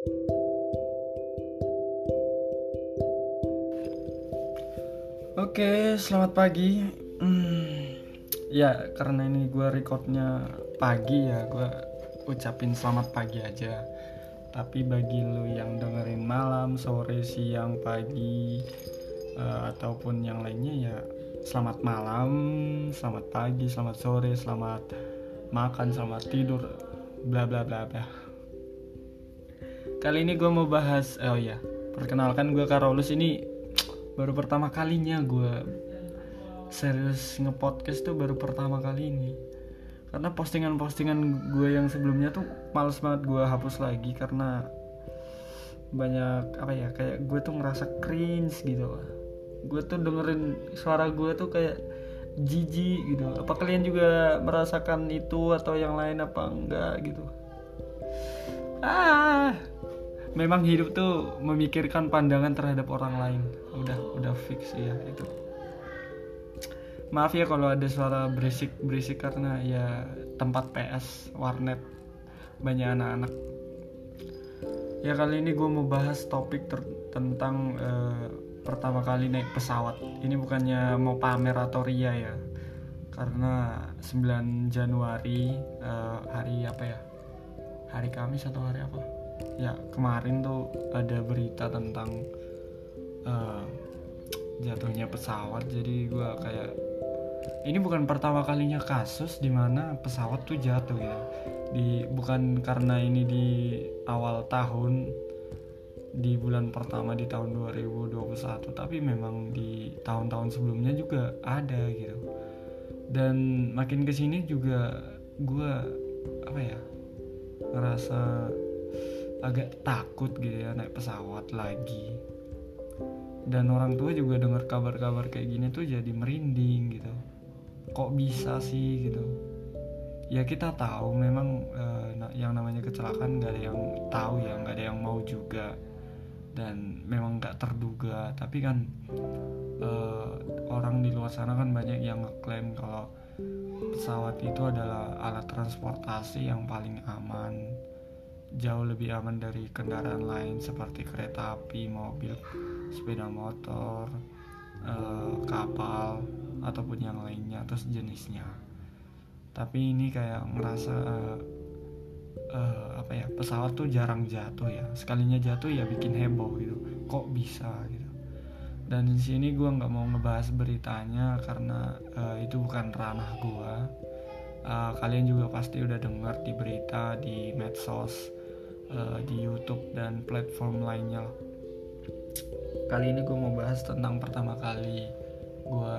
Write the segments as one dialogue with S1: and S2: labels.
S1: Oke, selamat pagi. Hmm, ya, karena ini gue recordnya pagi ya, gue ucapin selamat pagi aja. Tapi bagi lu yang dengerin malam, sore, siang, pagi, uh, ataupun yang lainnya ya, selamat malam, selamat pagi, selamat sore, selamat makan, selamat tidur, bla bla bla bla. Kali ini gue mau bahas, oh ya, perkenalkan gue Karolus ini baru pertama kalinya gue serius ngepodcast tuh baru pertama kali ini. Karena postingan-postingan gue yang sebelumnya tuh males banget gue hapus lagi karena banyak apa ya kayak gue tuh ngerasa cringe gitu gue tuh dengerin suara gue tuh kayak jijik gitu. Apa kalian juga merasakan itu atau yang lain apa enggak gitu? Ah memang hidup tuh memikirkan pandangan terhadap orang lain. Udah udah fix ya itu. Maaf ya kalau ada suara berisik berisik karena ya tempat PS warnet banyak anak-anak. Ya kali ini gue mau bahas topik tentang uh, pertama kali naik pesawat. Ini bukannya mau pamer atau ria ya? Karena 9 Januari uh, hari apa ya? Hari Kamis atau hari apa ya kemarin tuh ada berita tentang uh, jatuhnya pesawat. Jadi gue kayak ini bukan pertama kalinya kasus di mana pesawat tuh jatuh gitu di bukan karena ini di awal tahun di bulan pertama di tahun 2021 tapi memang di tahun-tahun sebelumnya juga ada gitu. Dan makin ke sini juga gue apa ya ngerasa agak takut gitu ya naik pesawat lagi. Dan orang tua juga dengar kabar-kabar kayak gini tuh jadi merinding gitu. Kok bisa sih gitu? Ya kita tahu memang uh, yang namanya kecelakaan nggak ada yang tahu ya nggak ada yang mau juga. Dan memang nggak terduga. Tapi kan uh, orang di luar sana kan banyak yang ngeklaim kalau pesawat itu adalah alat transportasi yang paling aman jauh lebih aman dari kendaraan lain seperti kereta api, mobil, sepeda motor, uh, kapal ataupun yang lainnya atau sejenisnya. Tapi ini kayak ngerasa uh, uh, apa ya pesawat tuh jarang jatuh ya. Sekalinya jatuh ya bikin heboh gitu. Kok bisa gitu. Dan di sini gue nggak mau ngebahas beritanya karena itu bukan ranah gue. Uh, kalian juga pasti udah dengar di berita di medsos uh, di YouTube dan platform lainnya Kali ini gue mau bahas tentang pertama kali gue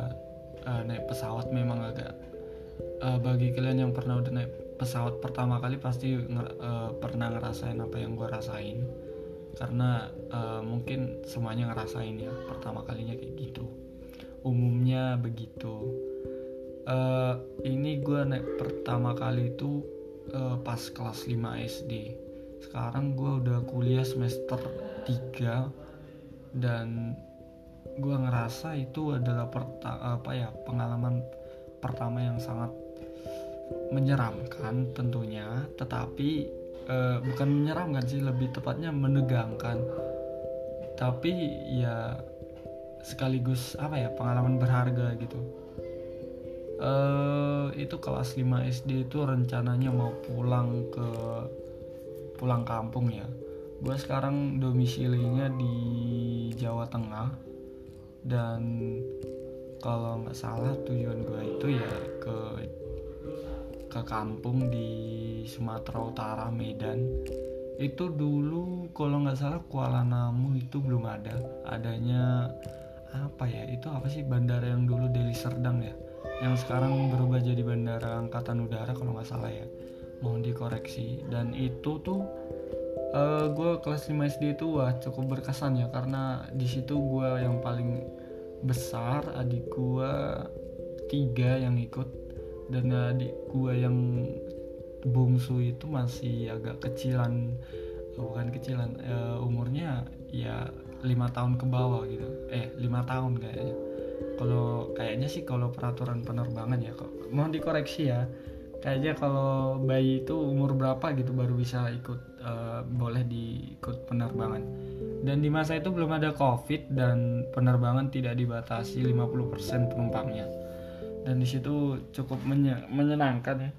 S1: uh, naik pesawat memang agak uh, bagi kalian yang pernah udah naik pesawat pertama kali pasti uh, pernah ngerasain apa yang gue rasain. Karena uh, mungkin semuanya ngerasain ya pertama kalinya kayak gitu. Umumnya begitu. Uh, ini gue naik pertama kali itu uh, pas kelas 5 SD sekarang gue udah kuliah semester 3 dan gue ngerasa itu adalah perta apa ya pengalaman pertama yang sangat menyeramkan tentunya. Tetapi uh, bukan menyeramkan sih lebih tepatnya menegangkan. Tapi ya sekaligus apa ya pengalaman berharga gitu. Uh, itu kelas 5 SD itu rencananya mau pulang ke pulang kampung ya. Gue sekarang domisilinya di Jawa Tengah. Dan kalau nggak salah tujuan gue itu ya ke ke kampung di Sumatera Utara Medan. Itu dulu kalau nggak salah Kuala Namu itu belum ada. Adanya apa ya? Itu apa sih? Bandara yang dulu Deli Serdang ya? Yang sekarang berubah jadi bandara angkatan udara kalau nggak salah ya mohon dikoreksi. Dan itu tuh uh, eh, gue kelas 5 SD itu wah cukup berkesan ya karena di situ gue yang paling besar adik gue tiga yang ikut dan adik gue yang bungsu itu masih agak kecilan oh, bukan kecilan uh, umurnya ya lima tahun ke bawah gitu. Eh lima tahun kayaknya. Kalau kayaknya sih kalau peraturan penerbangan ya kok. Mohon dikoreksi ya kayaknya kalau bayi itu umur berapa gitu baru bisa ikut uh, boleh diikut penerbangan. Dan di masa itu belum ada covid dan penerbangan tidak dibatasi 50% penumpangnya. Dan di situ cukup menyenangkan ya.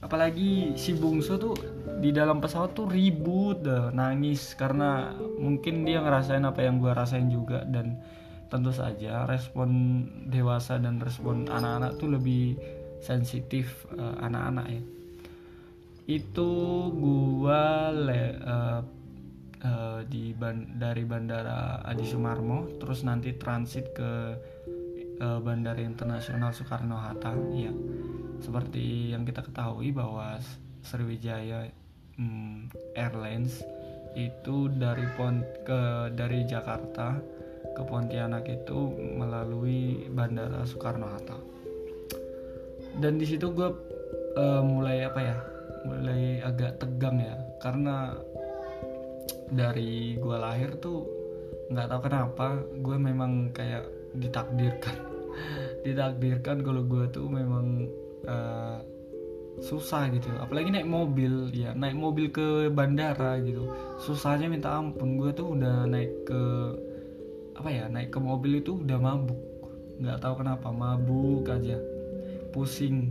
S1: Apalagi si bungsu tuh di dalam pesawat tuh ribut dah nangis. Karena mungkin dia ngerasain apa yang gua rasain juga. Dan tentu saja respon dewasa dan respon anak-anak tuh lebih sensitif uh, anak-anak ya. Itu gua le, uh, uh, di ban dari bandara Adi Sumarmo terus nanti transit ke uh, bandara internasional Soekarno Hatta ya seperti yang kita ketahui bahwa Sriwijaya um, Airlines itu dari pont ke dari Jakarta ke Pontianak itu melalui bandara Soekarno Hatta dan di situ gue uh, mulai apa ya mulai agak tegang ya. Karena dari gue lahir tuh nggak tahu kenapa gue memang kayak ditakdirkan. Ditakdirkan kalau gue tuh memang uh, susah gitu. Apalagi naik mobil ya naik mobil ke bandara gitu. Susahnya minta ampun gue tuh udah naik ke apa ya naik ke mobil itu udah mabuk. Nggak tahu kenapa mabuk aja pusing.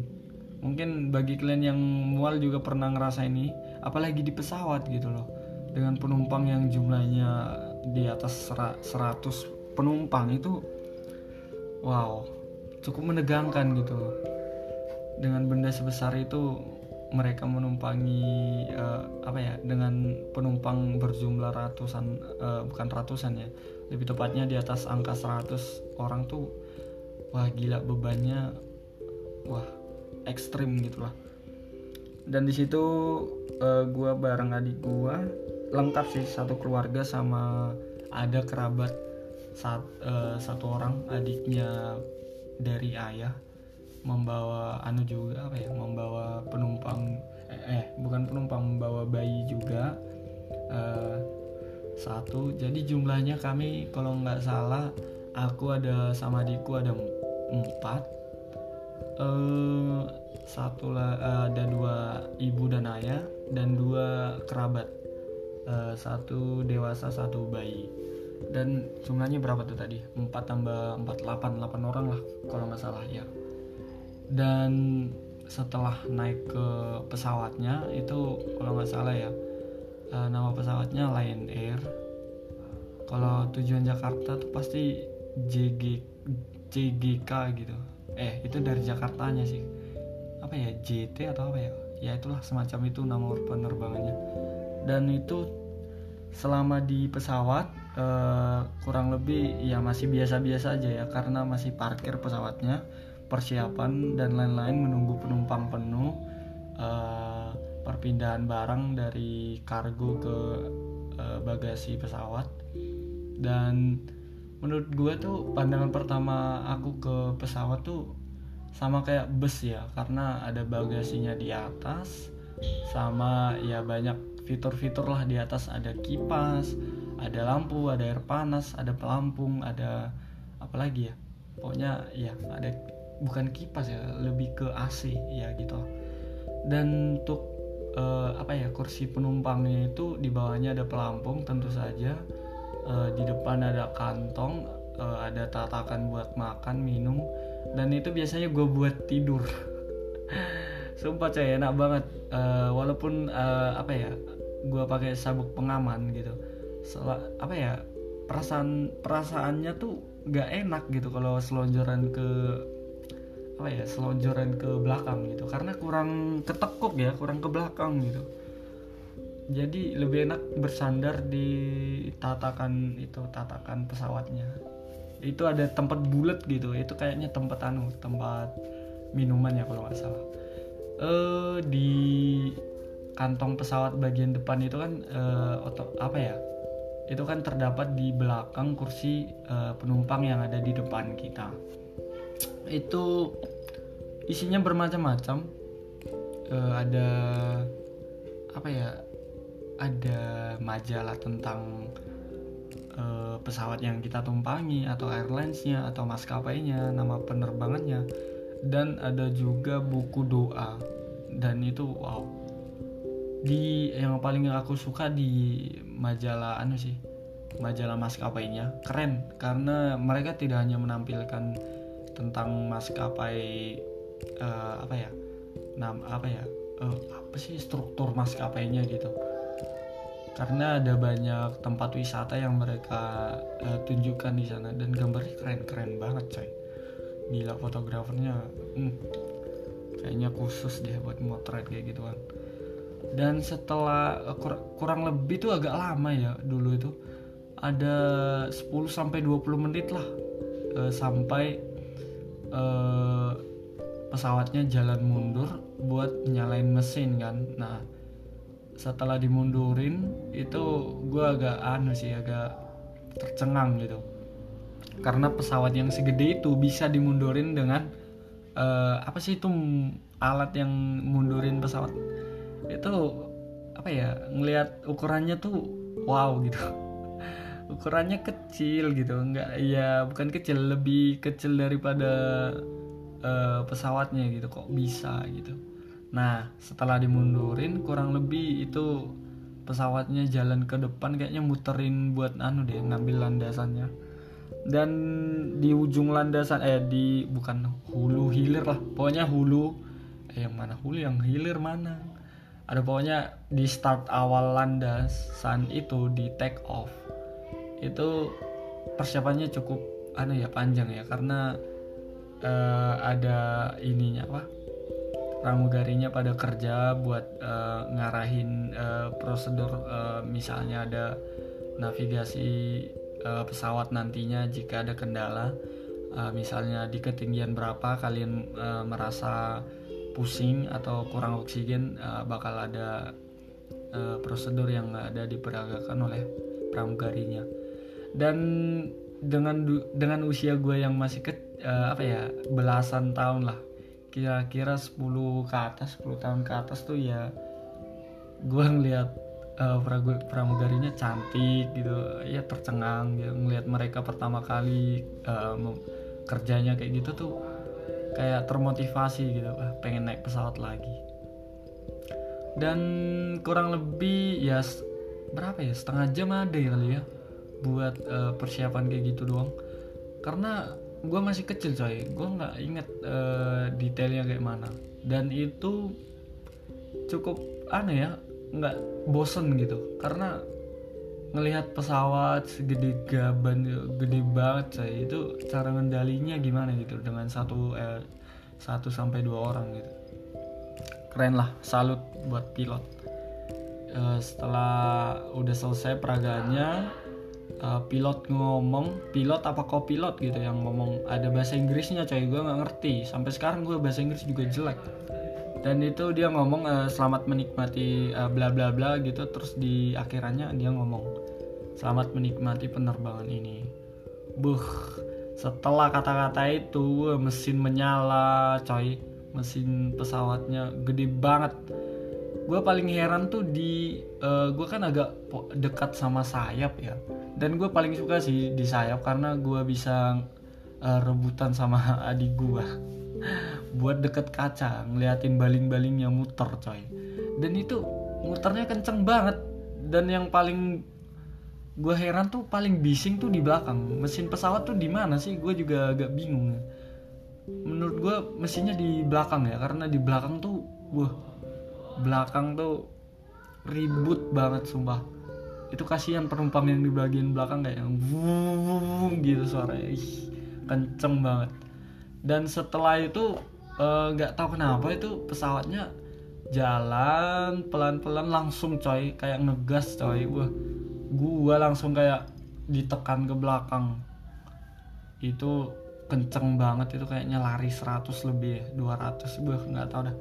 S1: Mungkin bagi kalian yang mual juga pernah ngerasa ini apalagi di pesawat gitu loh. Dengan penumpang yang jumlahnya di atas 100 penumpang itu wow cukup menegangkan gitu dengan benda sebesar itu mereka menumpangi uh, apa ya dengan penumpang berjumlah ratusan uh, bukan ratusan ya lebih tepatnya di atas angka 100 orang tuh wah gila bebannya wah ekstrim gitu lah dan di situ uh, gue bareng adik gue lengkap sih satu keluarga sama ada kerabat saat uh, satu orang adiknya dari ayah membawa anu juga apa ya membawa penumpang eh, eh bukan penumpang membawa bayi juga uh, satu. Jadi jumlahnya kami kalau nggak salah aku ada sama adikku ada empat uh, satu uh, ada dua ibu dan ayah dan dua kerabat. Uh, satu dewasa satu bayi. Dan jumlahnya berapa tuh tadi? 4 tambah 4 8 8 orang lah kalau nggak salah ya. Dan setelah naik ke pesawatnya itu kalau nggak salah ya uh, nama pesawatnya Lion Air. Kalau tujuan Jakarta tuh pasti JG JGK gitu eh itu dari Jakartanya sih. Apa ya JT atau apa ya? Ya itulah semacam itu nama penerbangannya. Dan itu selama di pesawat eh, kurang lebih ya masih biasa-biasa aja ya karena masih parkir pesawatnya persiapan dan lain-lain menunggu penumpang penuh eh, perpindahan barang dari kargo ke eh, bagasi pesawat. Dan menurut gue tuh pandangan pertama aku ke pesawat tuh sama kayak bus ya karena ada bagasinya di atas sama ya banyak fitur-fitur lah di atas. Ada kipas ada lampu ada air panas ada pelampung ada apa lagi ya? Pokoknya ya ada bukan kipas ya lebih ke AC ya gitu. Dan untuk uh, apa ya kursi penumpangnya itu di bawahnya ada pelampung tentu saja uh, di depan ada kantong uh, ada tatakan buat makan minum dan itu biasanya gue buat tidur. Sumpah coy enak banget. Uh, walaupun uh, apa ya gue pakai sabuk pengaman gitu. Sel apa ya perasaan perasaannya tuh gak enak gitu kalau selonjoran ke apa ya selonjoran ke belakang gitu. Karena kurang ketekuk ya kurang ke belakang gitu jadi lebih enak bersandar di tatakan itu tatakan pesawatnya. Itu ada tempat bulat gitu itu kayaknya tempat anu tempat minuman ya kalau nggak salah. Eh di kantong pesawat bagian depan itu kan eh, otot apa ya? Itu kan terdapat di belakang kursi eh, penumpang yang ada di depan kita. Itu isinya bermacam-macam. Eh, ada apa ya ada majalah tentang uh, pesawat yang kita tumpangi atau airlinesnya atau maskapainya nama penerbangannya dan ada juga buku doa. Dan itu wow. Di yang paling aku suka di majalah anu sih majalah maskapainya keren. Karena mereka tidak hanya menampilkan tentang maskapai uh, apa ya nam apa ya uh, apa sih struktur maskapainya gitu karena ada banyak tempat wisata yang mereka uh, tunjukkan di sana. Dan gambarnya keren-keren banget coy. Gila fotografernya. Hmm, kayaknya khusus deh buat motret kayak gituan. Dan setelah uh, kur kurang lebih tuh agak lama ya dulu itu. Ada 10 sampai 20 menit lah uh, sampai uh, pesawatnya jalan mundur buat nyalain mesin kan. Nah setelah dimundurin itu gue agak anu sih agak tercengang gitu. Karena pesawat yang segede itu bisa dimundurin dengan uh, apa sih itu alat yang mundurin pesawat? Itu apa ya ngelihat ukurannya tuh wow gitu. Ukurannya kecil gitu nggak ya bukan kecil lebih kecil daripada uh, pesawatnya gitu kok bisa gitu nah setelah dimundurin kurang lebih itu pesawatnya jalan ke depan kayaknya muterin buat anu deh ngambil landasannya. Dan di ujung landasan eh di bukan hulu hilir lah. Pokoknya hulu. Eh yang mana hulu? Yang hilir mana? Ada pokoknya di start awal landasan itu di take off. Itu persiapannya cukup anu ya panjang ya. Karena uh, ada ininya apa pramugarinya pada kerja buat uh, ngarahin uh, prosedur uh, misalnya ada navigasi uh, pesawat nantinya jika ada kendala uh, misalnya di ketinggian berapa kalian uh, merasa pusing atau kurang oksigen uh, bakal ada uh, prosedur yang ada diperagakan oleh pramugarinya dan dengan dengan usia gue yang masih ke uh, apa ya belasan tahun lah kira-kira 10 ke atas 10 tahun ke atas tuh ya gue ngeliat uh, pramugarinya cantik gitu ya tercengang gitu ngeliat mereka pertama kali uh, kerjanya kayak gitu tuh kayak termotivasi gitu pengen naik pesawat lagi. Dan kurang lebih ya berapa ya setengah jam ada ya kali ya buat uh, persiapan kayak gitu doang. Karena gue masih kecil coy. Gue nggak inget uh, detailnya kayak mana. Dan itu cukup aneh ya nggak bosen gitu. Karena ngelihat pesawat segede gaban gede banget saya itu cara ngendalinya gimana gitu dengan satu eh, satu sampai dua orang gitu. Keren lah salut buat pilot. Uh, setelah udah selesai peraganya uh, pilot ngomong pilot apa kok pilot gitu yang ngomong ada bahasa Inggrisnya coy. Gue nggak ngerti. Sampai sekarang gue bahasa Inggris juga jelek. Dan itu dia ngomong uh, selamat menikmati uh, bla bla bla gitu. Terus di akhirannya dia ngomong selamat menikmati penerbangan ini. Buh setelah kata-kata itu mesin menyala coy. Mesin pesawatnya gede banget gue paling heran tuh di uh, gue kan agak dekat sama sayap ya. Dan gue paling suka sih di sayap karena gue bisa uh, rebutan sama adik gue buat deket kaca ngeliatin baling-balingnya muter coy. Dan itu muternya kenceng banget. Dan yang paling gue heran tuh paling bising tuh di belakang. Mesin pesawat tuh di mana sih? Gue juga agak bingung menurut gue mesinnya di belakang ya karena di belakang tuh wah belakang tuh ribut banget sumpah. Itu kasihan penumpang yang di bagian belakang kayak yang gitu suaranya. Ih kenceng banget. Dan setelah itu eh, nggak uh, tahu kenapa itu pesawatnya jalan pelan-pelan langsung coy. Kayak ngegas coy. Wah gua langsung kayak ditekan ke belakang. Itu kenceng banget. Itu kayaknya lari 100 lebih 200 gue nggak tahu dah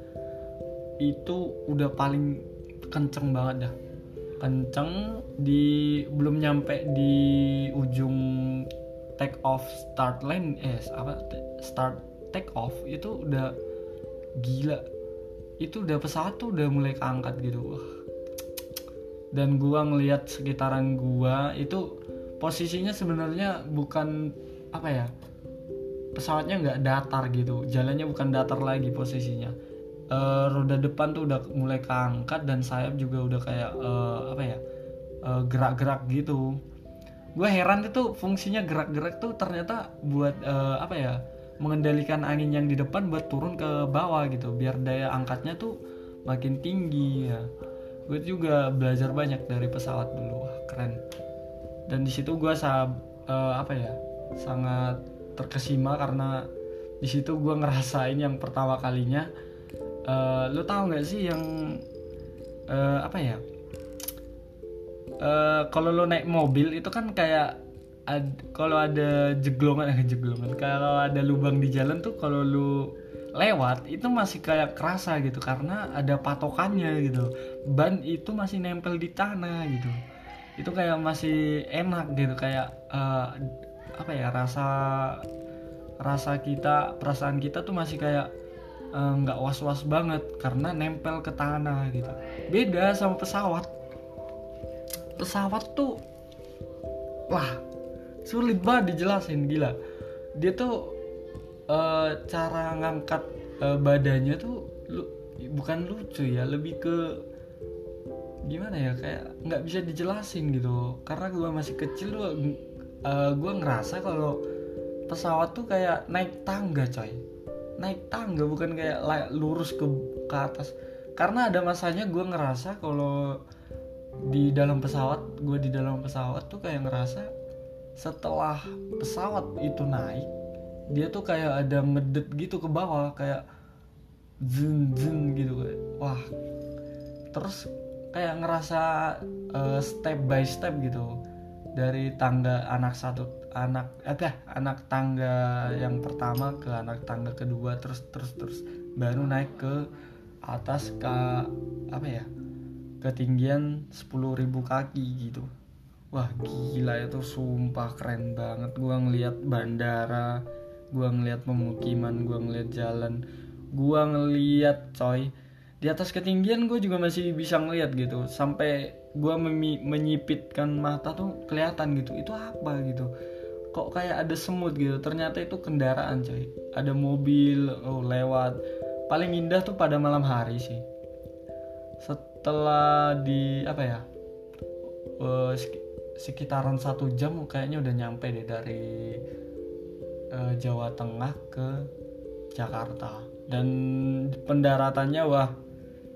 S1: itu udah paling kenceng banget dah. Kenceng di belum nyampe di ujung take off start line eh apa start take off itu udah gila. Itu udah pesawat tuh udah mulai keangkat gitu. Dan gua ngelihat sekitaran gua itu posisinya sebenarnya bukan apa ya pesawatnya nggak datar gitu. Jalannya bukan datar lagi posisinya uh, roda depan tuh udah mulai keangkat dan sayap juga udah kayak uh, apa ya uh, gerak-gerak gitu. Gue heran itu fungsinya gerak-gerak tuh ternyata buat uh, apa ya mengendalikan angin yang di depan buat turun ke bawah gitu biar daya angkatnya tuh makin tinggi ya. Gue juga belajar banyak dari pesawat dulu Wah, keren. Dan di situ gue sab uh, apa ya sangat terkesima karena di situ gue ngerasain yang pertama kalinya uh, lo tau nggak sih yang uh, apa ya? Uh, kalau lo naik mobil itu kan kayak ad, kalau ada jeglongan eh jeglongan kalau ada lubang di jalan tuh kalau lo lewat itu masih kayak kerasa gitu karena ada patokannya gitu. Ban itu masih nempel di tanah gitu. Itu kayak masih enak gitu kayak uh, apa ya rasa rasa kita perasaan kita tuh masih kayak Eh, nggak uh, was-was banget karena nempel ke tanah gitu. Beda sama pesawat. Pesawat tuh wah sulit banget dijelasin gila. Dia tuh uh, cara ngangkat uh, badannya tuh lu bukan lucu ya lebih ke gimana ya kayak nggak bisa dijelasin gitu. Karena gue masih kecil uh, gue ngerasa kalau pesawat tuh kayak naik tangga coy naik tangga bukan kayak lurus ke ke atas. Karena ada masanya gue ngerasa kalau di dalam pesawat gue di dalam pesawat tuh kayak ngerasa setelah pesawat itu naik dia tuh kayak ada ngedet gitu ke bawah kayak zin zin gitu. Wah terus kayak ngerasa uh, step by step gitu dari tangga anak satu anak apa anak tangga yang pertama ke anak tangga kedua terus terus terus. Baru naik ke atas ke apa ya ketinggian 10.000 kaki gitu. Wah gila itu sumpah keren banget. Gua ngeliat bandara gua ngeliat pemukiman gua ngeliat jalan gua ngeliat coy. Di atas ketinggian gue juga masih bisa ngeliat gitu. Sampai gue menyipitkan mata tuh kelihatan gitu. Itu apa gitu kok kayak ada semut gitu. Ternyata itu kendaraan coy. Ada mobil oh, lewat. Paling indah tuh pada malam hari sih. Setelah di apa ya uh, sekitaran satu jam kayaknya udah nyampe deh dari uh, Jawa Tengah ke Jakarta. Dan pendaratannya wah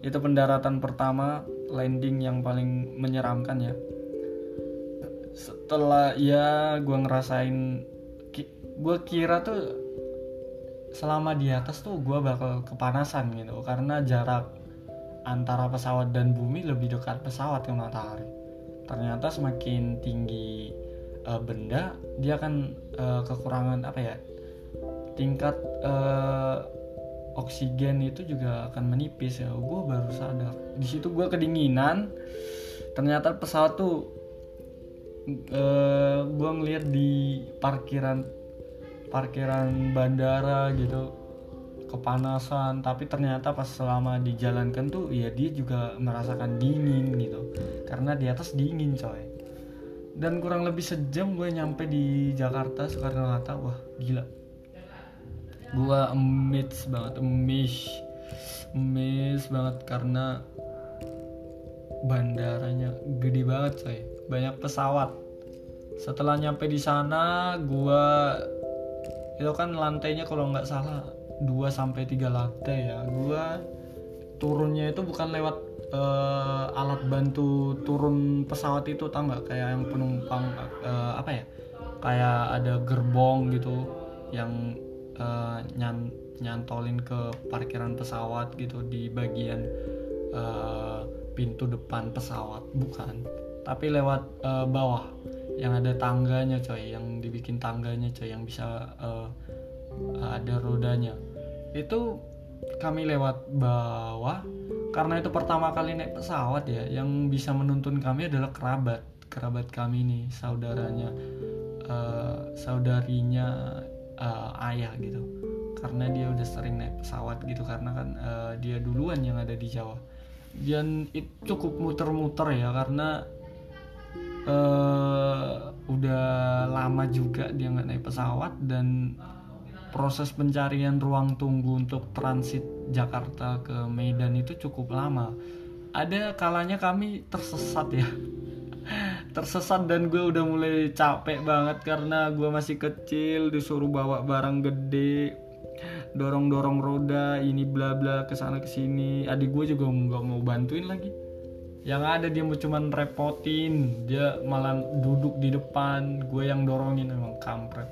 S1: itu pendaratan pertama landing yang paling menyeramkan ya setelah ya gue ngerasain gue kira tuh selama di atas tuh gue bakal kepanasan gitu. Karena jarak antara pesawat dan bumi lebih dekat pesawat ke matahari. Ternyata semakin tinggi uh, benda dia akan uh, kekurangan apa ya tingkat uh, oksigen itu juga akan menipis ya. Gue baru sadar. Di situ gue kedinginan. Ternyata pesawat tuh uh, eh, gue ngeliat di parkiran parkiran bandara gitu kepanasan. Tapi ternyata pas selama dijalankan tuh ya dia juga merasakan dingin gitu. Karena di atas dingin coy. Dan kurang lebih sejam gue nyampe di Jakarta Soekarno Hatta wah gila. Gue amazed banget amazed amazed banget karena bandaranya gede banget coy. Banyak pesawat. Setelah nyampe di sana gua itu kan lantainya kalau nggak salah 2 sampai tiga lantai ya. Gua turunnya itu bukan lewat uh, alat bantu turun pesawat itu tau nggak? Kayak yang penumpang uh, apa ya? Kayak ada gerbong gitu yang uh, nyan nyantolin ke parkiran pesawat gitu di bagian uh, pintu depan pesawat bukan. Tapi lewat uh, bawah. Yang ada tangganya coy. Yang dibikin tangganya coy. Yang bisa uh, ada rodanya. Itu kami lewat bawah. Karena itu pertama kali naik pesawat ya yang bisa menuntun kami adalah kerabat. Kerabat kami nih saudaranya uh, saudarinya uh, ayah gitu. Karena dia udah sering naik pesawat gitu. Karena kan uh, dia duluan yang ada di Jawa dan itu cukup muter-muter ya karena uh, udah lama juga dia nggak naik pesawat dan proses pencarian ruang tunggu untuk transit Jakarta ke Medan itu cukup lama. Ada kalanya kami tersesat ya. Tersesat dan gue udah mulai capek banget karena gue masih kecil disuruh bawa barang gede dorong dorong roda ini bla bla ke sana ke sini adik gue juga nggak mau bantuin lagi. Yang ada dia mau cuman repotin dia malah duduk di depan. Gue yang dorongin emang kampret.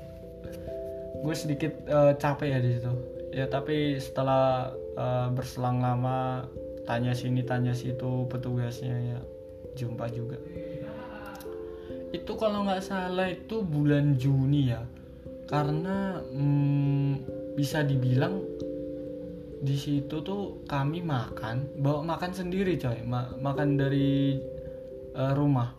S1: Gue sedikit uh, capek ya di situ. Ya tapi setelah uh, berselang lama tanya sini tanya situ petugasnya ya jumpa juga. Itu kalau nggak salah itu bulan Juni ya. Karena hmm, bisa dibilang di situ tuh kami makan bawa makan sendiri coy. Ma makan dari uh, rumah.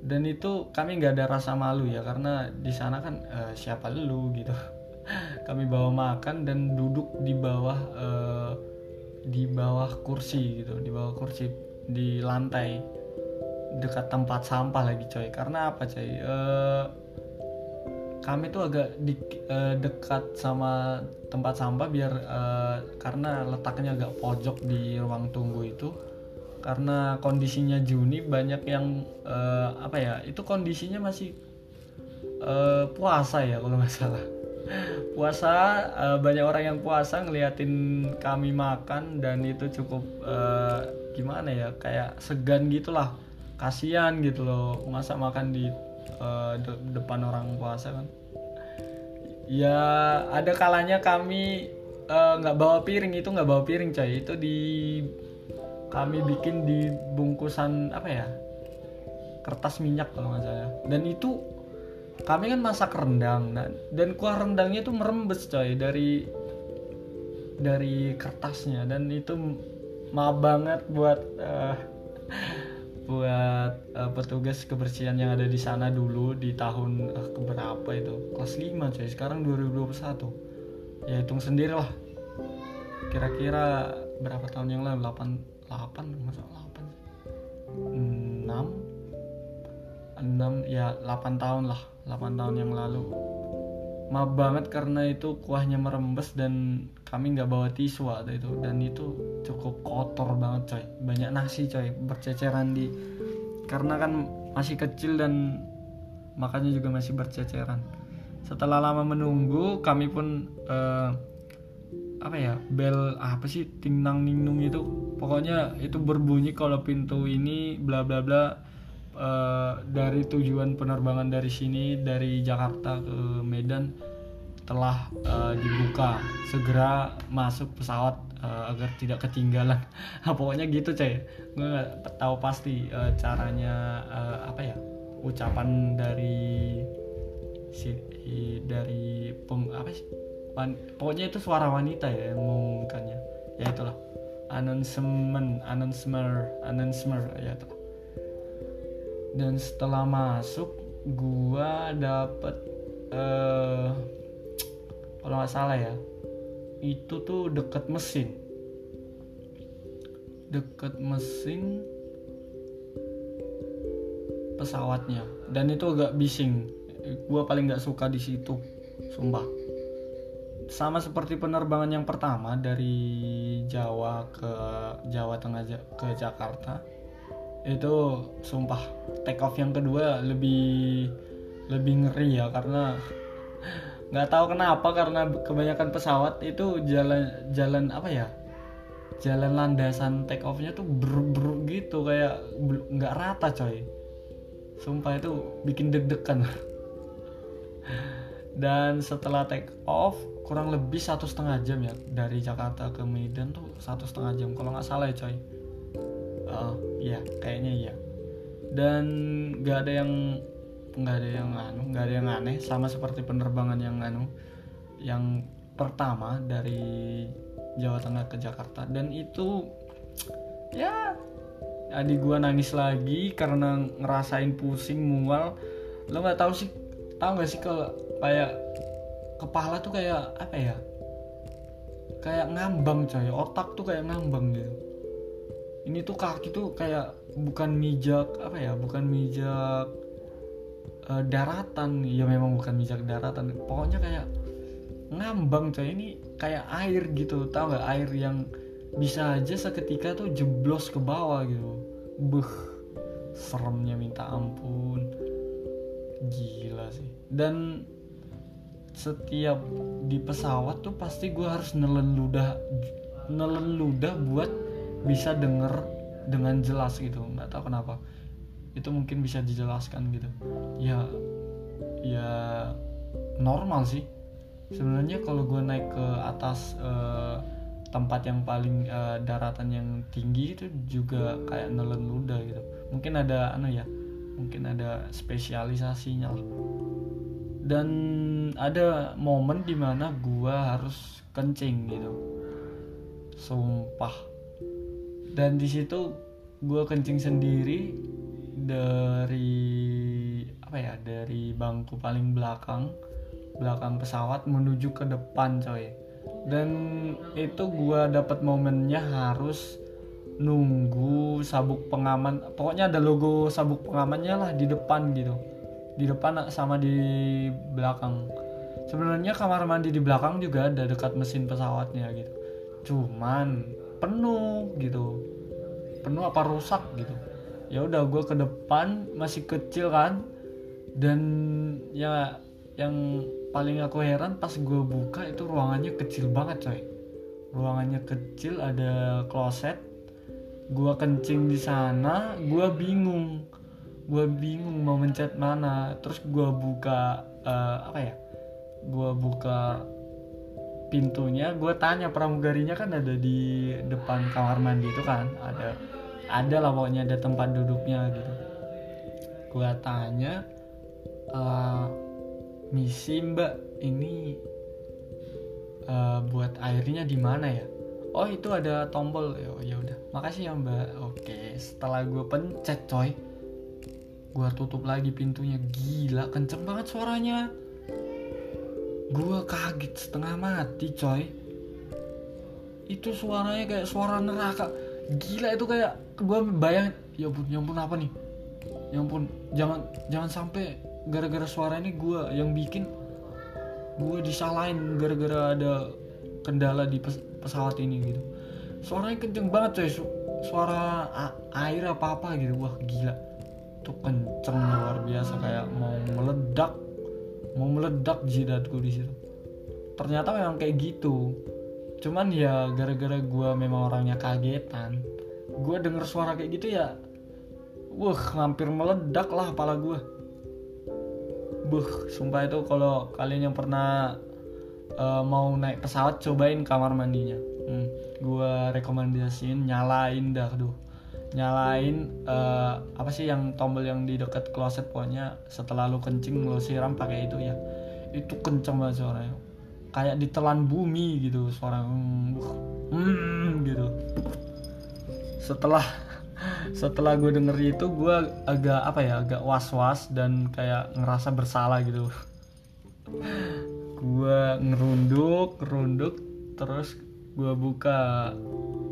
S1: Dan itu kami nggak ada rasa malu ya karena di sana kan uh, siapa lu gitu. Kami bawa makan dan duduk di bawah uh, di bawah kursi gitu. Di bawah kursi di lantai. Dekat tempat sampah lagi coy. Karena apa coy? Uh, kami tuh agak di, uh, dekat sama tempat sampah biar uh, karena letaknya agak pojok di ruang tunggu itu. Karena kondisinya Juni banyak yang uh, apa ya itu kondisinya masih uh, puasa ya kalau nggak salah. Puasa uh, banyak orang yang puasa ngeliatin kami makan dan itu cukup uh, gimana ya kayak segan gitulah. Kasihan gitu loh masa makan di uh, de depan orang puasa kan. Ya ada kalanya kami eh, nggak uh, bawa piring. Itu nggak bawa piring coy. Itu di kami bikin di bungkusan apa ya kertas minyak kalau nggak salah. Dan itu kami kan masak rendang dan dan kuah rendangnya itu merembes coy dari dari kertasnya. Dan itu maaf banget buat uh, buat uh, petugas kebersihan yang ada di sana dulu di tahun uh, keberapa itu? Kelas 5 coy sekarang 2021 ya hitung sendiri lah kira-kira berapa tahun yang lalu? 8 8 masa 8 6 6 ya 8 tahun lah. 8 tahun yang lalu maaf banget karena itu kuahnya merembes dan kami nggak bawa tisu waktu itu. Dan itu cukup kotor banget coy. Banyak nasi coy berceceran di karena kan masih kecil dan makannya juga masih berceceran. Setelah lama menunggu kami pun uh, apa ya bel apa sih tingnang ningnung itu. Pokoknya itu berbunyi kalau pintu ini bla bla bla uh, dari tujuan penerbangan dari sini dari Jakarta ke Medan telah uh, dibuka segera masuk pesawat uh, agar tidak ketinggalan. Pokoknya gitu coy gue nggak tahu pasti uh, caranya uh, apa ya ucapan dari si dari peng apa sih Wan, pokoknya itu suara wanita ya yang mengumumkannya. Ya itulah. Announcement announcement announcement ya itu dan setelah masuk gua dapet uh, kalau nggak salah ya itu tuh deket mesin. Deket mesin pesawatnya. Dan itu agak bising. Gua paling nggak suka di situ sumpah. Sama seperti penerbangan yang pertama dari Jawa ke Jawa Tengah ke Jakarta itu sumpah take off yang kedua lebih lebih ngeri ya karena nggak tahu kenapa karena kebanyakan pesawat itu jalan jalan apa ya? Jalan landasan take offnya tuh ber, ber gitu kayak nggak rata coy. Sumpah itu bikin deg-degan. Dan setelah take off kurang lebih satu setengah jam ya dari Jakarta ke Medan tuh satu setengah jam kalau nggak salah ya coy uh, ya kayaknya iya. Dan nggak ada yang nggak ada yang anu nggak ada yang aneh sama seperti penerbangan yang anu yang pertama dari Jawa Tengah ke Jakarta. Dan itu ya adik gua nangis lagi karena ngerasain pusing mual. Lo nggak tahu sih tahu nggak sih kalau kayak kepala tuh kayak apa ya? Kayak ngambang coy. Otak tuh kayak ngambang gitu ini tuh kaki tuh kayak bukan mijak apa ya bukan mijak uh, daratan. Ya memang bukan mijak daratan. Pokoknya kayak ngambang coy. Ini kayak air gitu. Tau gak air yang bisa aja seketika tuh jeblos ke bawah gitu. Beh seremnya minta ampun. Gila sih. Dan setiap di pesawat tuh pasti gue harus nelen ludah nelen ludah buat bisa denger dengan jelas gitu nggak tahu kenapa. Itu mungkin bisa dijelaskan gitu. Ya ya normal sih. Sebenarnya kalau gue naik ke atas uh, tempat yang paling uh, daratan yang tinggi itu juga kayak nelen ludah gitu. Mungkin ada anu ya mungkin ada spesialisasinya lah. Dan ada momen di mana gue harus kencing gitu. Sumpah dan di situ gue kencing sendiri dari apa ya dari bangku paling belakang belakang pesawat menuju ke depan coy. Dan itu gue dapat momennya harus nunggu sabuk pengaman pokoknya ada logo sabuk pengamannya lah di depan gitu. Di depan sama di belakang. Sebenarnya kamar mandi di belakang juga ada dekat mesin pesawatnya gitu. Cuman penuh gitu. Penuh apa rusak gitu. Ya udah gue ke depan masih kecil kan. Dan ya yang paling aku heran pas gue buka itu ruangannya kecil banget coy. Ruangannya kecil ada kloset. Gue kencing di sana gue bingung. Gue bingung mau mencet mana. Terus gue buka uh, apa ya? Gue buka pintunya gue tanya pramugarinya kan ada di depan kamar mandi itu kan ada ada lah pokoknya ada tempat duduknya gitu. Gue tanya uh, misi mbak ini uh, buat airnya di mana ya? Oh itu ada tombol. Oh, ya udah makasih ya mbak. Oke setelah gue pencet coy gue tutup lagi pintunya. Gila kenceng banget suaranya gue kaget setengah mati coy. Itu suaranya kayak suara neraka. Gila itu kayak gue bayang ya ampun ya ampun apa nih? Ya ampun jangan jangan sampai gara-gara suara ini gue yang bikin gue disalahin gara-gara ada kendala di pes pesawat ini gitu. Suaranya kenceng banget coy. Su suara air apa apa gitu. Wah gila. Tuh kenceng luar biasa. Kayak mau meledak mau meledak jidatku di situ. Ternyata memang kayak gitu. Cuman ya gara-gara gue memang orangnya kagetan gue denger suara kayak gitu ya wah hampir meledak lah kepala gue buh sumpah itu kalau kalian yang pernah uh, mau naik pesawat cobain kamar mandinya. Hmm, gue rekomendasiin nyalain dah tuh nyalain uh, apa sih yang tombol yang di dekat kloset pokoknya setelah lu kencing lu siram pakai itu ya. Itu kenceng banget suaranya. Kayak ditelan bumi gitu suara hmm, hmm gitu. Setelah setelah gue denger itu gue agak apa ya agak was was dan kayak ngerasa bersalah gitu. Gue ngerunduk ngerunduk terus gue buka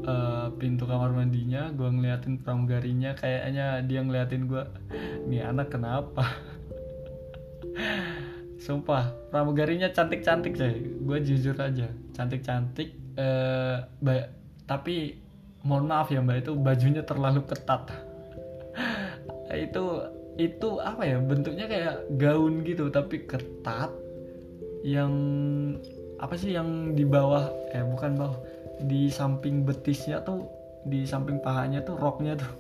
S1: uh, pintu kamar mandinya gue ngeliatin pramugarinya kayaknya dia ngeliatin gue nih anak kenapa? Sumpah pramugarinya cantik cantik sih gue jujur aja cantik cantik uh, tapi mohon maaf ya mbak itu bajunya terlalu ketat. Itu itu apa ya bentuknya kayak gaun gitu tapi ketat yang apa sih yang di bawah eh bukan bawah di samping betisnya tuh di samping pahanya tuh roknya tuh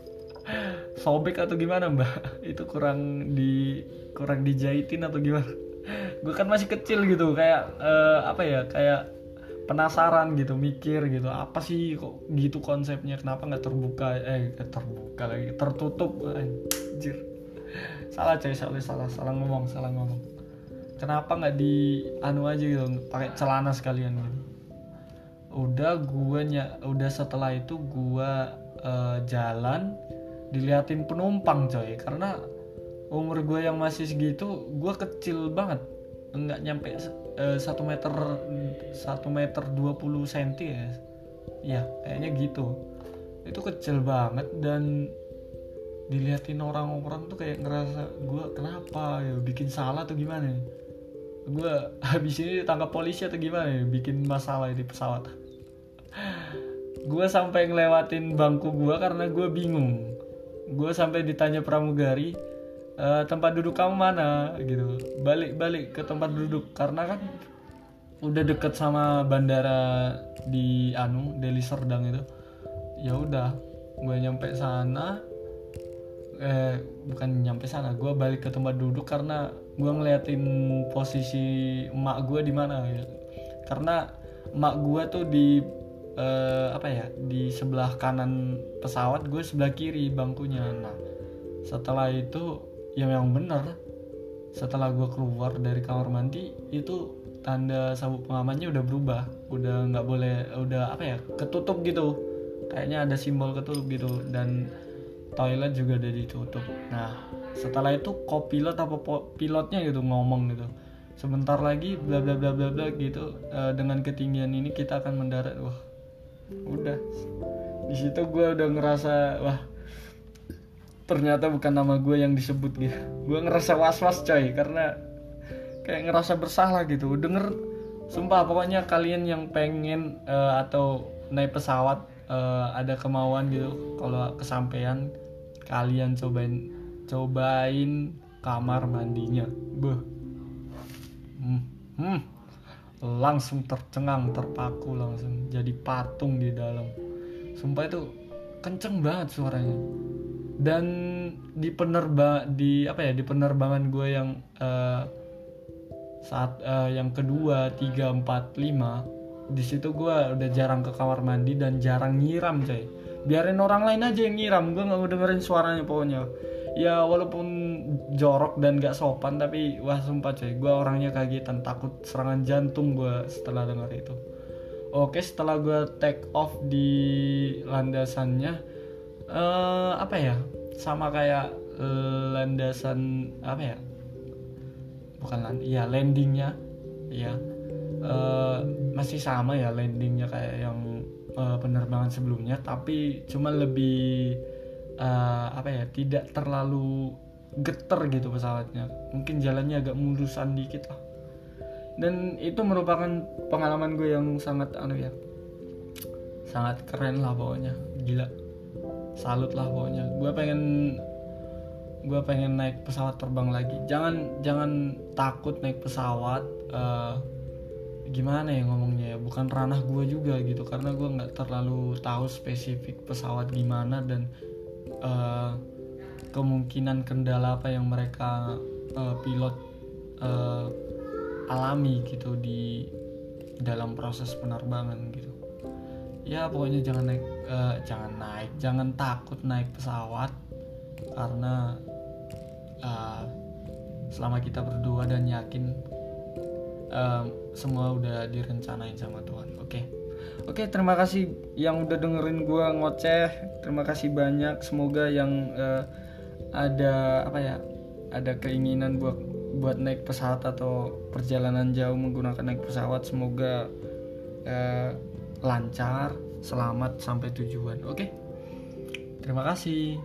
S1: sobek atau gimana mbak? Itu kurang di kurang dijahitin atau gimana? Gue kan masih kecil gitu kayak uh, apa ya kayak penasaran gitu mikir gitu apa sih kok gitu konsepnya? Kenapa nggak terbuka eh terbuka lagi tertutup? Anjir. Salah coy salah salah salah ngomong salah ngomong kenapa nggak di anu aja gitu pakai celana sekalian gitu. Udah gue nya udah setelah itu gue uh, jalan diliatin penumpang coy. Karena umur gue yang masih segitu gue kecil banget. Nggak nyampe Eh, satu meter satu meter dua puluh senti ya. Ya kayaknya gitu. Itu kecil banget dan diliatin orang-orang tuh kayak ngerasa gue kenapa ya bikin salah atau gimana nih gue habis ini ditangkap polisi atau gimana ya? Bikin masalah di pesawat. Gue sampai ngelewatin bangku gue karena gue bingung. Gue sampai ditanya pramugari e, tempat duduk kamu mana? Gitu. Balik balik ke tempat duduk. Karena kan udah deket sama bandara di anu Deli Serdang itu. Ya udah gue nyampe sana. Eh bukan nyampe sana gue balik ke tempat duduk karena gue ngeliatin posisi emak gue di mana ya karena emak gue tuh di uh, apa ya di sebelah kanan pesawat gue sebelah kiri bangkunya. Nah setelah itu ya memang bener setelah gue keluar dari kamar mandi itu tanda sabuk pengamannya udah berubah. Udah nggak boleh udah apa ya ketutup gitu. Kayaknya ada simbol ketutup gitu dan toilet juga udah ditutup. Nah setelah itu kopilot apa pilotnya gitu ngomong gitu. Sebentar lagi bla bla bla bla bla gitu uh, dengan ketinggian ini kita akan mendarat. Wah udah. Di situ gue udah ngerasa wah ternyata bukan nama gue yang disebut gitu. Gue ngerasa was was coy karena kayak ngerasa bersalah gitu. Denger sumpah pokoknya kalian yang pengen uh, atau naik pesawat uh, ada kemauan gitu kalau kesampaian kalian cobain cobain kamar mandinya. Beh hmm, hmm. Langsung tercengang terpaku langsung. Jadi patung di dalam. Sumpah itu kenceng banget suaranya. Dan di penerba di apa ya di penerbangan gue yang uh, saat uh, yang kedua tiga empat lima di situ gue udah jarang ke kamar mandi dan jarang nyiram coy. Biarin orang lain aja yang nyiram. Gue nggak mau dengerin suaranya pokoknya ya walaupun jorok dan gak sopan tapi wah sumpah coy gue orangnya kagetan takut serangan jantung gue setelah dengar itu. Oke setelah gue take off di landasannya uh, apa ya sama kayak landasan apa ya bukan land ya landingnya ya uh, masih sama ya landingnya kayak yang uh, penerbangan sebelumnya tapi cuma lebih uh, apa ya tidak terlalu geter gitu pesawatnya. Mungkin jalannya agak mulusan dikit lah. Dan itu merupakan pengalaman gue yang sangat anu ya sangat keren lah pokoknya. Gila. Salut lah pokoknya. Gue pengen gue pengen naik pesawat terbang lagi. Jangan jangan takut naik pesawat uh, gimana ya ngomongnya ya bukan ranah gue juga gitu. Karena gue nggak terlalu tahu spesifik pesawat gimana dan uh, kemungkinan kendala apa yang mereka uh, pilot uh, alami gitu di dalam proses penerbangan gitu ya pokoknya jangan naik uh, jangan naik jangan takut naik pesawat karena uh, selama kita berdua dan yakin uh, semua udah direncanain sama Tuhan oke okay? Oke, terima kasih yang udah dengerin gue ngoceh. Terima kasih banyak. Semoga yang uh, ada apa ya, ada keinginan buat buat naik pesawat atau perjalanan jauh menggunakan naik pesawat, semoga uh, lancar, selamat sampai tujuan. Oke, terima kasih.